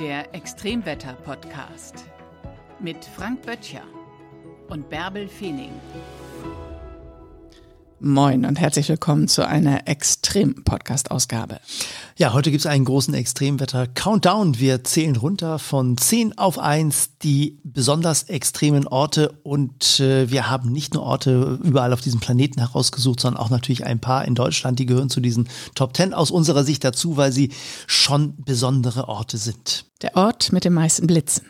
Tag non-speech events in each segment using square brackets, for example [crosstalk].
Der Extremwetter-Podcast mit Frank Böttcher und Bärbel Feening. Moin und herzlich willkommen zu einer Extrem-Podcast-Ausgabe. Ja, heute gibt es einen großen Extremwetter-Countdown. Wir zählen runter von 10 auf 1 die besonders extremen Orte und äh, wir haben nicht nur Orte überall auf diesem Planeten herausgesucht, sondern auch natürlich ein paar in Deutschland, die gehören zu diesen Top 10 aus unserer Sicht dazu, weil sie schon besondere Orte sind. Der Ort mit den meisten Blitzen.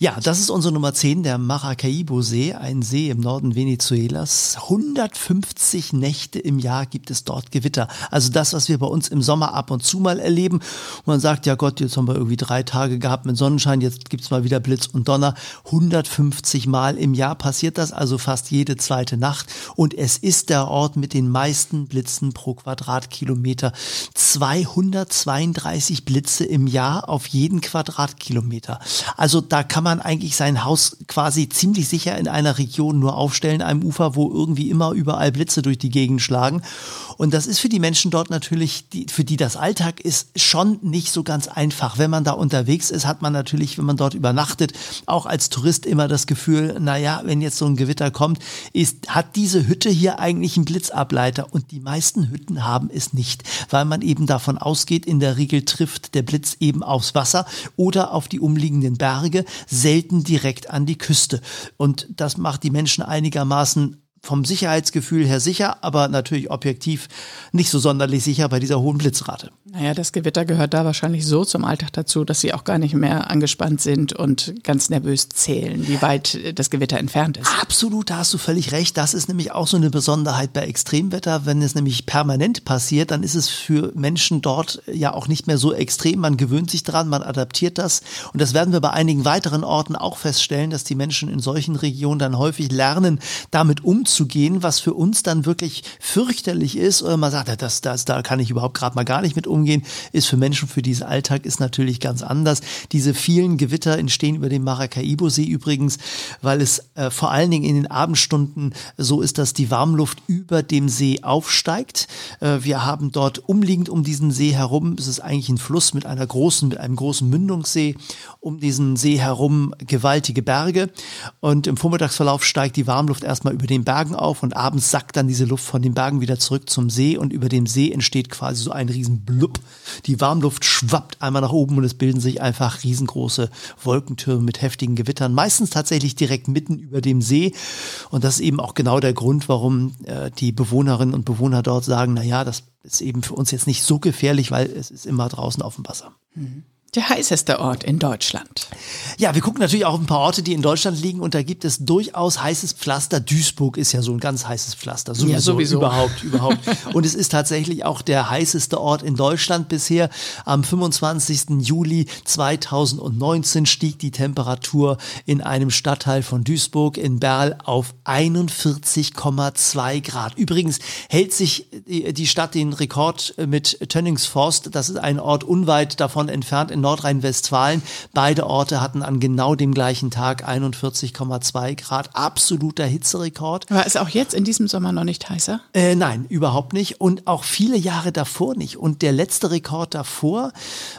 Ja, das ist unsere Nummer 10, der Maracaibo-See, ein See im Norden Venezuelas. 150 Nächte im Jahr gibt es dort Gewitter. Also das, was wir bei uns im Sommer ab und zu mal erleben. Und man sagt, ja Gott, jetzt haben wir irgendwie drei Tage gehabt mit Sonnenschein, jetzt gibt's mal wieder Blitz und Donner. 150 Mal im Jahr passiert das, also fast jede zweite Nacht. Und es ist der Ort mit den meisten Blitzen pro Quadratkilometer. 232 Blitze im Jahr auf jeden Quadratkilometer. Also da kann man eigentlich sein Haus quasi ziemlich sicher in einer Region nur aufstellen, einem Ufer, wo irgendwie immer überall Blitze durch die Gegend schlagen. Und das ist für die Menschen dort natürlich, die, für die das Alltag ist, schon nicht so ganz einfach. Wenn man da unterwegs ist, hat man natürlich, wenn man dort übernachtet, auch als Tourist immer das Gefühl, naja, wenn jetzt so ein Gewitter kommt, ist, hat diese Hütte hier eigentlich einen Blitzableiter? Und die meisten Hütten haben es nicht, weil man eben davon ausgeht, in der Regel trifft der Blitz eben aufs Wasser oder auf die umliegenden Berge, selten direkt an die Küste. Und das macht die Menschen einigermaßen vom Sicherheitsgefühl her sicher, aber natürlich objektiv nicht so sonderlich sicher bei dieser hohen Blitzrate. Naja, das Gewitter gehört da wahrscheinlich so zum Alltag dazu, dass sie auch gar nicht mehr angespannt sind und ganz nervös zählen, wie weit das Gewitter entfernt ist. Absolut, da hast du völlig recht. Das ist nämlich auch so eine Besonderheit bei Extremwetter. Wenn es nämlich permanent passiert, dann ist es für Menschen dort ja auch nicht mehr so extrem. Man gewöhnt sich dran, man adaptiert das. Und das werden wir bei einigen weiteren Orten auch feststellen, dass die Menschen in solchen Regionen dann häufig lernen, damit umzugehen, was für uns dann wirklich fürchterlich ist. Oder man sagt, das, das, da kann ich überhaupt gerade mal gar nicht mit umgehen ist für Menschen für diesen Alltag ist natürlich ganz anders. Diese vielen Gewitter entstehen über dem Maracaibo-See übrigens, weil es äh, vor allen Dingen in den Abendstunden so ist, dass die Warmluft über dem See aufsteigt. Äh, wir haben dort umliegend um diesen See herum, es ist eigentlich ein Fluss mit einer großen, mit einem großen Mündungssee, um diesen See herum gewaltige Berge und im Vormittagsverlauf steigt die Warmluft erstmal über den Bergen auf und abends sackt dann diese Luft von den Bergen wieder zurück zum See und über dem See entsteht quasi so ein riesen Blub die Warmluft schwappt einmal nach oben und es bilden sich einfach riesengroße Wolkentürme mit heftigen Gewittern, meistens tatsächlich direkt mitten über dem See. Und das ist eben auch genau der Grund, warum äh, die Bewohnerinnen und Bewohner dort sagen, na ja, das ist eben für uns jetzt nicht so gefährlich, weil es ist immer draußen auf dem Wasser. Mhm der heißeste Ort in Deutschland? Ja, wir gucken natürlich auch ein paar Orte, die in Deutschland liegen und da gibt es durchaus heißes Pflaster. Duisburg ist ja so ein ganz heißes Pflaster. Sowieso, ja, sowieso. überhaupt, überhaupt. [laughs] Und es ist tatsächlich auch der heißeste Ort in Deutschland bisher. Am 25. Juli 2019 stieg die Temperatur in einem Stadtteil von Duisburg in Berl auf 41,2 Grad. Übrigens hält sich die Stadt den Rekord mit Tönningsforst. Das ist ein Ort unweit davon entfernt in Nordrhein-Westfalen. Beide Orte hatten an genau dem gleichen Tag 41,2 Grad. Absoluter Hitzerekord. War es auch jetzt in diesem Sommer noch nicht heißer? Äh, nein, überhaupt nicht. Und auch viele Jahre davor nicht. Und der letzte Rekord davor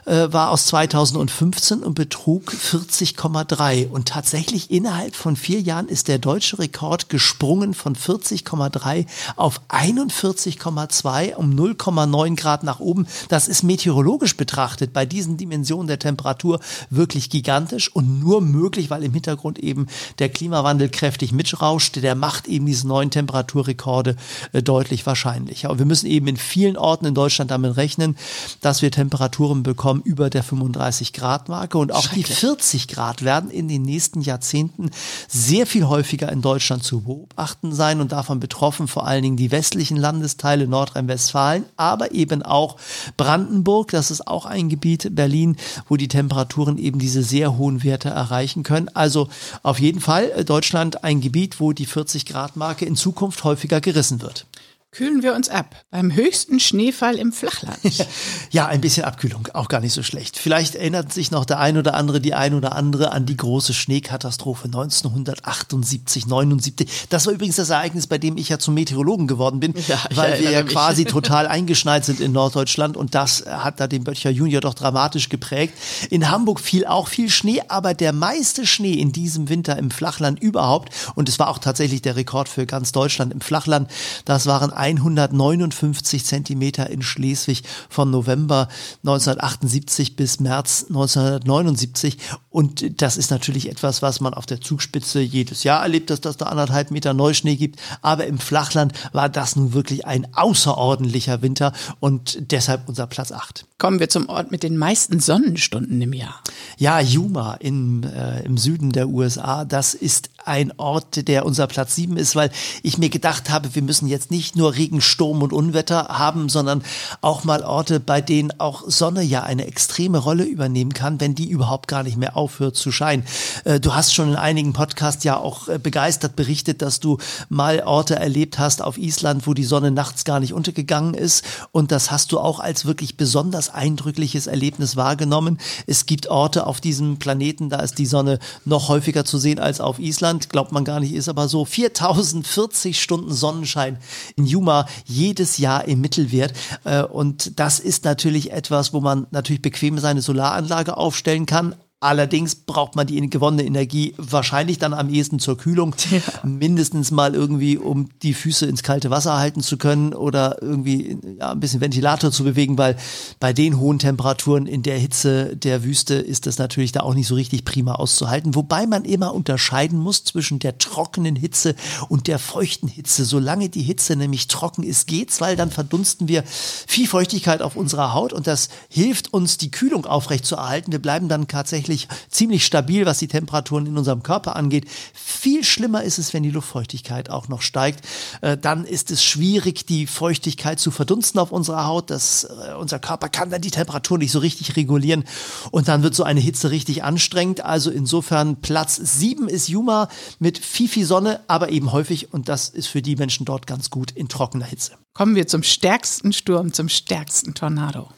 äh, war aus 2015 und betrug 40,3. Und tatsächlich innerhalb von vier Jahren ist der deutsche Rekord gesprungen von 40,3 auf 41,2 um 0,9 Grad nach oben. Das ist meteorologisch betrachtet bei diesen Dimensionen Dimension der Temperatur wirklich gigantisch und nur möglich, weil im Hintergrund eben der Klimawandel kräftig mitrauscht. Der macht eben diese neuen Temperaturrekorde äh, deutlich wahrscheinlicher. Und wir müssen eben in vielen Orten in Deutschland damit rechnen, dass wir Temperaturen bekommen über der 35 Grad Marke und auch die 40 Grad werden in den nächsten Jahrzehnten sehr viel häufiger in Deutschland zu beobachten sein und davon betroffen vor allen Dingen die westlichen Landesteile Nordrhein-Westfalen, aber eben auch Brandenburg, das ist auch ein Gebiet, Berlin, wo die Temperaturen eben diese sehr hohen Werte erreichen können. Also auf jeden Fall äh, Deutschland ein Gebiet, wo die 40 Grad Marke in Zukunft häufiger gerissen wird. Kühlen wir uns ab beim höchsten Schneefall im Flachland. [laughs] ja, ein bisschen Abkühlung, auch gar nicht so schlecht. Vielleicht erinnert sich noch der ein oder andere, die ein oder andere an die große Schneekatastrophe 1978, 79. Das war übrigens das Ereignis, bei dem ich ja zum Meteorologen geworden bin, [laughs] ja, weil wir ja mich. quasi [laughs] total eingeschneit sind in Norddeutschland und das hat da den Böttcher Junior doch dramatisch geprägt. In Hamburg fiel auch viel Schnee, aber der meiste Schnee in diesem Winter im Flachland überhaupt und es war auch tatsächlich der Rekord für ganz Deutschland im Flachland. Das waren 159 Zentimeter in Schleswig von November 1978 bis März 1979. Und das ist natürlich etwas, was man auf der Zugspitze jedes Jahr erlebt, dass das da anderthalb Meter Neuschnee gibt. Aber im Flachland war das nun wirklich ein außerordentlicher Winter und deshalb unser Platz 8. Kommen wir zum Ort mit den meisten Sonnenstunden im Jahr. Ja, Yuma im, äh, im Süden der USA, das ist ein Ort, der unser Platz 7 ist, weil ich mir gedacht habe, wir müssen jetzt nicht nur Regen, Sturm und Unwetter haben, sondern auch mal Orte, bei denen auch Sonne ja eine extreme Rolle übernehmen kann, wenn die überhaupt gar nicht mehr aufhört zu scheinen. Äh, du hast schon in einigen Podcasts ja auch äh, begeistert berichtet, dass du mal Orte erlebt hast auf Island, wo die Sonne nachts gar nicht untergegangen ist und das hast du auch als wirklich besonders eindrückliches Erlebnis wahrgenommen. Es gibt Orte auf diesem Planeten, da ist die Sonne noch häufiger zu sehen als auf Island glaubt man gar nicht, ist aber so 4040 Stunden Sonnenschein in Yuma jedes Jahr im Mittelwert. Äh, und das ist natürlich etwas, wo man natürlich bequem seine Solaranlage aufstellen kann, Allerdings braucht man die gewonnene Energie wahrscheinlich dann am ehesten zur Kühlung. [laughs] Ja. Mindestens mal irgendwie, um die Füße ins kalte Wasser halten zu können oder irgendwie ja, ein bisschen Ventilator zu bewegen, weil bei den hohen Temperaturen in der Hitze der Wüste ist das natürlich da auch nicht so richtig prima auszuhalten. Wobei man immer unterscheiden muss zwischen der trockenen Hitze und der feuchten Hitze. Solange die Hitze nämlich trocken ist, geht's, weil dann verdunsten wir viel Feuchtigkeit auf unserer Haut und das hilft uns, die Kühlung aufrechtzuerhalten. Wir bleiben dann tatsächlich tatsächlich ziemlich stabil, was die Temperaturen in unserem Körper angeht. Viel schlimmer ist es, wenn die Luftfeuchtigkeit auch noch steigt. Äh, dann ist es schwierig, die Feuchtigkeit zu verdunsten auf unserer Haut. Das, äh, unser Körper kann dann die Temperatur nicht so richtig regulieren und dann wird so eine Hitze richtig anstrengend. Also insofern Platz 7 ist Yuma mit viel, viel Sonne, aber eben häufig und das ist für die Menschen dort ganz gut in trockener Hitze. Kommen wir zum stärksten Sturm, zum stärksten Tornado.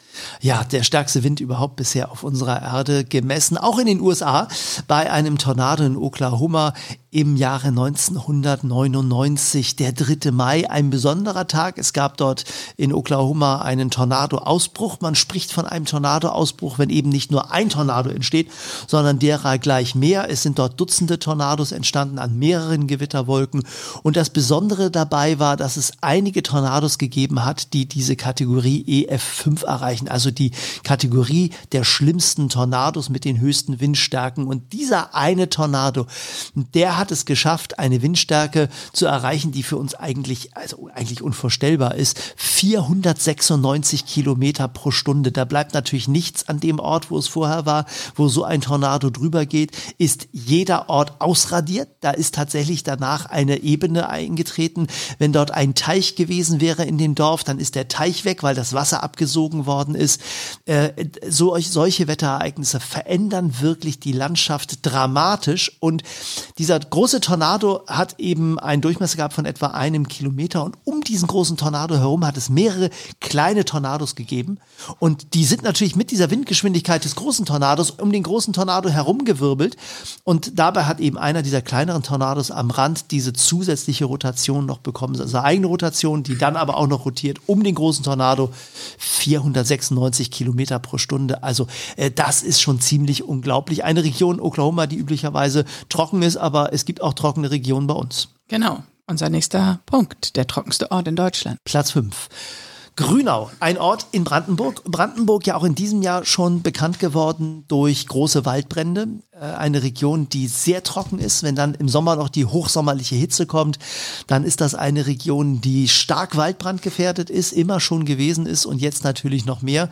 Ja, der stärkste Wind überhaupt bisher auf unserer Erde gemessen, auch in den USA, bei einem Tornado in Oklahoma im Jahre 1999, der 3. Mai, ein besonderer Tag. Es gab dort in Oklahoma einen Tornado-Ausbruch. Man spricht von einem Tornado-Ausbruch, wenn eben nicht nur ein Tornado entsteht, sondern derer gleich mehr. Es sind dort Dutzende Tornados entstanden an mehreren Gewitterwolken. Und das Besondere dabei war, dass es einige Tornados gegeben hat, die diese Kategorie EF5 erreichen, also die Kategorie der schlimmsten Tornados mit den höchsten Windstärken. Und dieser eine Tornado, der hat es geschafft, eine Windstärke zu erreichen, die für uns eigentlich, also eigentlich unvorstellbar ist. 496 Kilometer pro Stunde. Da bleibt natürlich nichts an dem Ort, wo es vorher war, wo so ein Tornado drüber geht, ist jeder Ort ausradiert. Da ist tatsächlich danach eine Ebene eingetreten. Wenn dort ein Teich gewesen wäre in dem Dorf, dann ist der Teich weg, weil das Wasser abgesogen worden ist. Äh, so, solche Wetterereignisse verändern wirklich die Landschaft dramatisch. Und dieser große Tornado hat eben einen Durchmesser gehabt von etwa einem Kilometer. Und um diesen großen Tornado herum hat es mehrere kleine Tornados gegeben. Und die sind natürlich mit dieser Windgeschwindigkeit des großen Tornados um den großen Tornado herumgewirbelt. Und dabei hat eben einer dieser kleineren Tornados am Rand diese zusätzliche Rotation noch bekommen, also eigene Rotation, die dann aber auch noch rotiert um den großen Tornado 496 Kilometer pro Stunde. Also äh, das ist schon ziemlich unglaublich. Eine Region Oklahoma, die üblicherweise trocken ist, aber es es gibt auch trockene Regionen bei uns. Genau. Unser nächster Punkt, der trockenste Ort in Deutschland. Platz 5. Grünau, ein Ort in Brandenburg. Brandenburg ja auch in diesem Jahr schon bekannt geworden durch große Waldbrände. Äh, eine Region, die sehr trocken ist. Wenn dann im Sommer noch die hochsommerliche Hitze kommt, dann ist das eine Region, die stark waldbrandgefährdet ist, immer schon gewesen ist und jetzt natürlich noch mehr.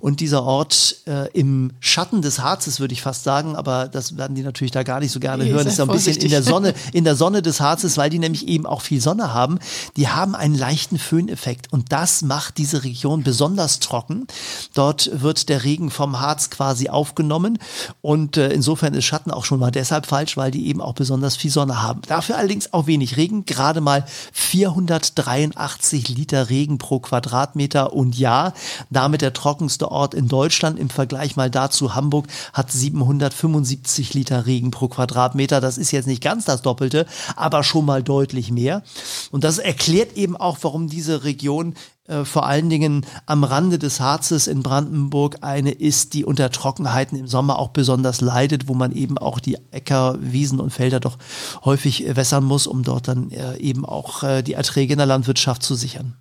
Und dieser Ort äh, im Schatten des Harzes, würde ich fast sagen, aber das werden die natürlich da gar nicht so gerne nee, hören, ist so ein bisschen in der Sonne, in der Sonne des Harzes, weil die nämlich eben auch viel Sonne haben. Die haben einen leichten Föhneffekt und das macht macht diese Region besonders trocken. Dort wird der Regen vom Harz quasi aufgenommen und äh, insofern Insofern ist Schatten auch schon mal deshalb falsch, weil die eben auch besonders viel Sonne haben. Dafür allerdings auch wenig Regen, gerade mal 483 Liter Regen pro Quadratmeter und Jahr. Damit der trockenste Ort in Deutschland. Im Vergleich mal dazu Hamburg hat 775 Liter Regen pro Quadratmeter. Das ist jetzt nicht ganz das Doppelte, aber schon mal deutlich mehr. Und das erklärt eben auch, warum diese Region äh, vor allen Dingen am Rande des Harzes in Brandenburg eine ist, die unter Trockenheiten im Sommer auch besonders leidet, wo man eben auch die Äcker, Wiesen und Felder doch häufig wässern muss, um dort dann äh, eben auch äh, die Erträge in der Landwirtschaft zu sichern.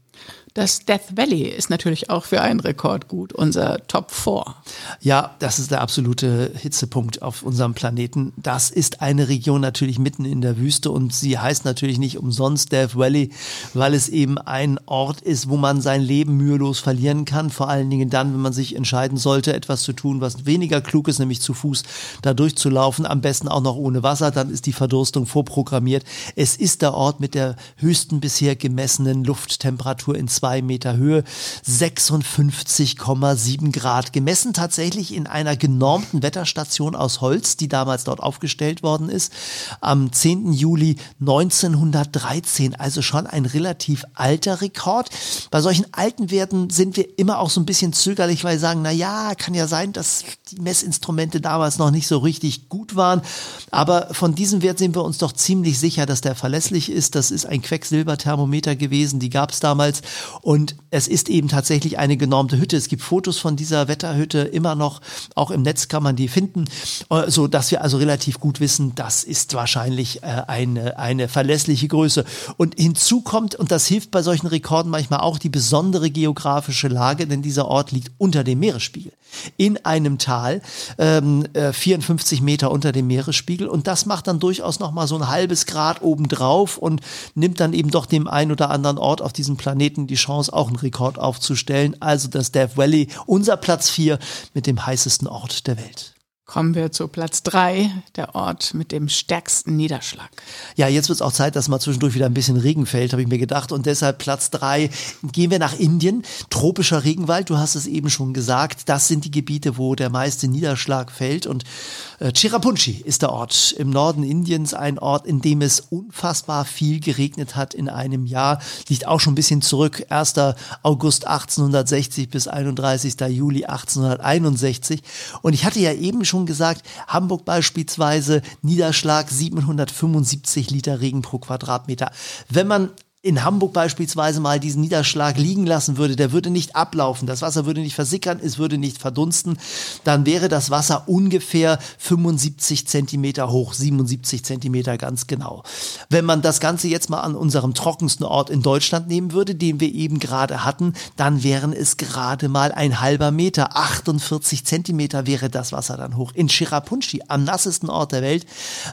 Das Death Valley ist natürlich auch für einen Rekord gut, unser Top 4. Ja, das ist der absolute Hitzepunkt auf unserem Planeten. Das ist eine Region natürlich mitten in der Wüste und sie heißt natürlich nicht umsonst Death Valley, weil es eben ein Ort ist, wo man sein Leben mühelos verlieren kann. Vor allen Dingen dann, wenn man sich entscheiden sollte, etwas zu tun, was weniger klug ist, nämlich zu Fuß da durchzulaufen, am besten auch noch ohne Wasser, dann ist die Verdurstung vorprogrammiert. Es ist der Ort mit der höchsten bisher gemessenen Lufttemperatur in zwei Meter Höhe, 56,7 Grad. Gemessen tatsächlich in einer genormten Wetterstation aus Holz, die damals dort aufgestellt worden ist, am 10. Juli 1913. Also schon ein relativ alter Rekord. Bei solchen alten Werten sind wir immer auch so ein bisschen zögerlich, weil wir sagen, na ja, kann ja sein, dass die Messinstrumente damals noch nicht so richtig gut waren. Aber von diesem Wert sind wir uns doch ziemlich sicher, dass der verlässlich ist. Das ist ein Quecksilberthermometer gewesen, die gab es damals. Und es ist eben tatsächlich eine genormte Hütte. Es gibt Fotos von dieser Wetterhütte immer noch, auch im Netz kann man die finden, äh, so dass wir also relativ gut wissen, das ist wahrscheinlich äh, eine, eine verlässliche Größe. Und hinzu kommt, und das hilft bei solchen Rekorden manchmal auch, die besondere geografische Lage, denn dieser Ort liegt unter dem Meeresspiegel. In einem Tal, ähm, 54 äh, Meter unter dem Meeresspiegel. Und das macht dann durchaus nochmal so ein halbes Grad obendrauf und nimmt dann eben doch dem einen oder anderen Ort auf diesem Planeten die Chance, auch einen Rekord aufzustellen. Also das Death Valley, unser Platz 4 mit dem heißesten Ort der Welt. Kommen wir zu Platz drei, der Ort mit dem stärksten Niederschlag. Ja, jetzt wird es auch Zeit, dass mal zwischendurch wieder ein bisschen Regen fällt, habe ich mir gedacht. Und deshalb Platz drei gehen wir nach Indien. Tropischer Regenwald, du hast es eben schon gesagt. Das sind die Gebiete, wo der meiste Niederschlag fällt. Und äh, Chirapunchi ist der Ort im Norden Indiens, ein Ort, in dem es unfassbar viel geregnet hat in einem Jahr. Liegt auch schon ein bisschen zurück. 1. August 1860 bis 31. Juli 1861. Und ich hatte ja eben schon schon gesagt, Hamburg beispielsweise Niederschlag 775 Liter Regen pro Quadratmeter. Wenn man in Hamburg beispielsweise mal diesen Niederschlag liegen lassen würde, der würde nicht ablaufen, das Wasser würde nicht versickern, es würde nicht verdunsten, dann wäre das Wasser ungefähr 75 Zentimeter hoch, 77 Zentimeter ganz genau. Wenn man das Ganze jetzt mal an unserem trockensten Ort in Deutschland nehmen würde, den wir eben gerade hatten, dann wären es gerade mal ein halber Meter, 48 Zentimeter wäre das Wasser dann hoch. In Chirapunchi, am nassesten Ort der Welt,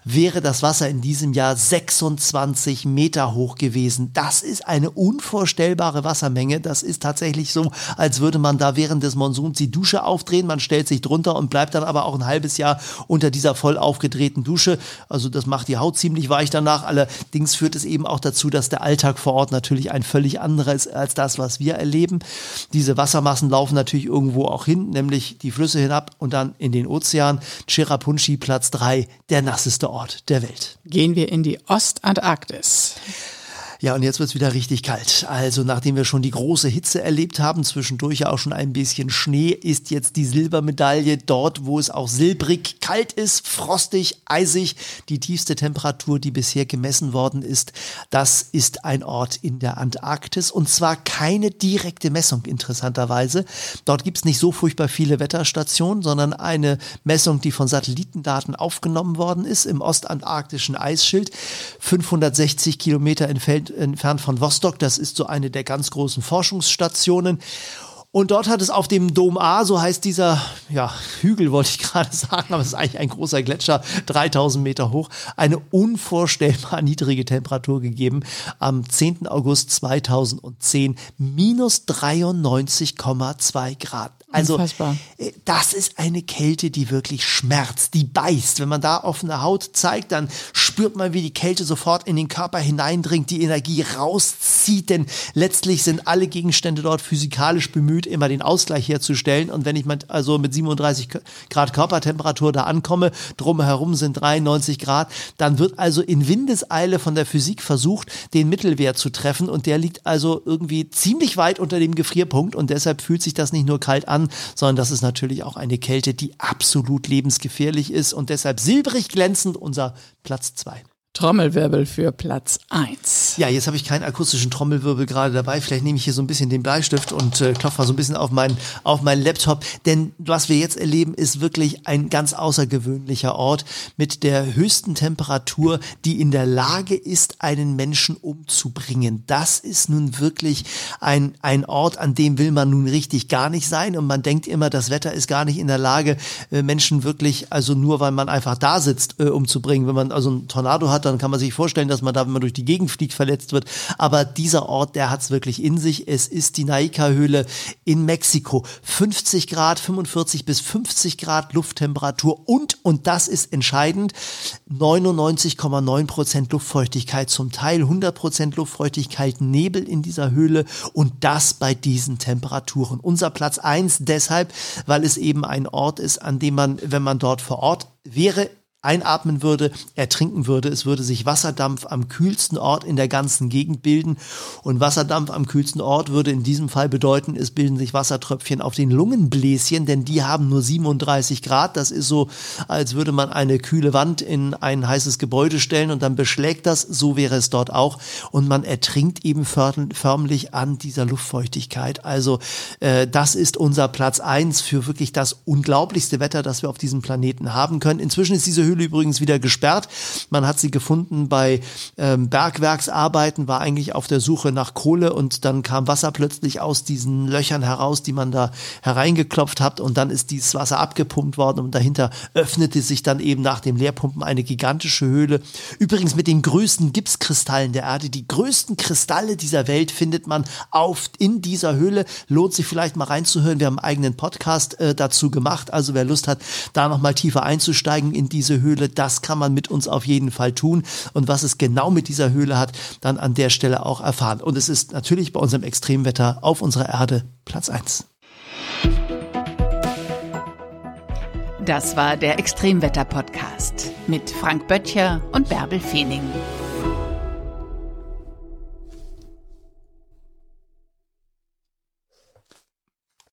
wäre das Wasser in diesem Jahr 26 Meter hoch gewesen das ist eine unvorstellbare Wassermenge. Das ist tatsächlich so, als würde man da während des Monsuns die Dusche aufdrehen. Man stellt sich drunter und bleibt dann aber auch ein halbes Jahr unter dieser voll aufgedrehten Dusche. Also das macht die Haut ziemlich weich danach. Allerdings führt es eben auch dazu, dass der Alltag vor Ort natürlich ein völlig anderer ist als das, was wir erleben. Diese Wassermassen laufen natürlich irgendwo auch hin, nämlich die Flüsse hinab und dann in den Ozean. Chirapunchi Platz 3, der nasseste Ort der Welt. Gehen wir in die Ostantarktis. Ja, und jetzt wird's wieder richtig kalt. Also nachdem wir schon die große Hitze erlebt haben, zwischendurch auch schon ein bisschen Schnee, ist jetzt die Silbermedaille dort, wo es auch silbrig kalt ist, frostig, eisig. Die tiefste Temperatur, die bisher gemessen worden ist, das ist ein Ort in der Antarktis. Und zwar keine direkte Messung, interessanterweise. Dort gibt's nicht so furchtbar viele Wetterstationen, sondern eine Messung, die von Satellitendaten aufgenommen worden ist im ostantarktischen Eisschild. 560 Kilometer entfernt entfernt von Vostok. Das ist so eine der ganz großen Forschungsstationen. Und dort hat es auf dem Dom A, so heißt dieser ja, Hügel, wollte ich [laughs] gerade sagen, aber es ist eigentlich ein großer Gletscher, 3000 Meter hoch, eine unvorstellbar [laughs] niedrige Temperatur gegeben. Am 10. August 2010 minus 93,2 Grad. Also Unfassbar. äh, das ist eine Kälte, die wirklich schmerzt, die beißt. Wenn man da offene Haut zeigt, dann spürt man, wie die Kälte sofort in den Körper hineindringt, die Energie rauszieht, denn letztlich sind alle Gegenstände dort physikalisch bemüht, immer den Ausgleich herzustellen. Und wenn ich mit, also mit 37 Grad Körpertemperatur da ankomme, drumherum sind 93 Grad, dann wird also in Windeseile von der Physik versucht, den Mittelwert zu treffen und der liegt also irgendwie ziemlich weit unter dem Gefrierpunkt und deshalb fühlt sich das nicht nur kalt an, sondern das ist natürlich auch eine Kälte, die absolut lebensgefährlich ist und deshalb silbrig glänzend unser Platz zwei. Trommelwirbel für Platz 1. Ja, jetzt habe ich keinen akustischen Trommelwirbel gerade dabei. Vielleicht nehme ich hier so ein bisschen den Bleistift und äh, klopfe mal so ein bisschen auf meinen, auf meinen Laptop. Denn was wir jetzt erleben, ist wirklich ein ganz außergewöhnlicher Ort mit der höchsten Temperatur, die in der Lage ist, einen Menschen umzubringen. Das ist nun wirklich ein, ein Ort, an dem will man nun richtig gar nicht sein. Und man denkt immer, das Wetter ist gar nicht in der Lage, äh, Menschen wirklich, also nur weil man einfach da sitzt, äh, umzubringen. Wenn man also einen Tornado hat, dann kann man sich vorstellen, dass man da, wenn man durch die Gegend fliegt, verletzt wird. Aber dieser Ort, der hat es wirklich in sich. Es ist die Naica-Höhle in Mexiko. 50 Grad, 45 bis 50 Grad Lufttemperatur und, und das ist entscheidend, 99,9 Prozent Luftfeuchtigkeit zum Teil, 100 Prozent Luftfeuchtigkeit, Nebel in dieser Höhle und das bei diesen Temperaturen. Unser Platz eins deshalb, weil es eben ein Ort ist, an dem man, wenn man dort vor Ort wäre, einatmen würde, ertrinken würde. Es würde sich Wasserdampf am kühlsten Ort in der ganzen Gegend bilden. Und Wasserdampf am kühlsten Ort würde in diesem Fall bedeuten, es bilden sich Wassertröpfchen auf den Lungenbläschen, denn die haben nur 37 Grad. Das ist so, als würde man eine kühle Wand in ein heißes Gebäude stellen und dann beschlägt das. So wäre es dort auch. Und man ertrinkt eben förmlich an dieser Luftfeuchtigkeit. Also äh, das ist unser Platz eins für wirklich das unglaublichste Wetter, das wir auf diesem Planeten haben können. Inzwischen ist diese Höhle übrigens wieder gesperrt. Man hat sie gefunden bei ähm, Bergwerksarbeiten, war eigentlich auf der Suche nach Kohle und dann kam Wasser plötzlich aus diesen Löchern heraus, die man da hereingeklopft hat und dann ist dieses Wasser abgepumpt worden und dahinter öffnete sich dann eben nach dem Leerpumpen eine gigantische Höhle. Übrigens mit den größten Gipskristallen der Erde. Die größten Kristalle dieser Welt findet man auf in dieser Höhle. Lohnt sich vielleicht mal reinzuhören. Wir haben einen eigenen Podcast äh, dazu gemacht. Also wer Lust hat, da noch mal tiefer einzusteigen in diese Höhle, das kann man mit uns auf jeden Fall tun. Und was es genau mit dieser Höhle hat, dann an der Stelle auch erfahren. Und es ist natürlich bei unserem Extremwetter auf unserer Erde Platz 1. Das war der Extremwetter-Podcast mit Frank Böttcher und Bärbel Feening.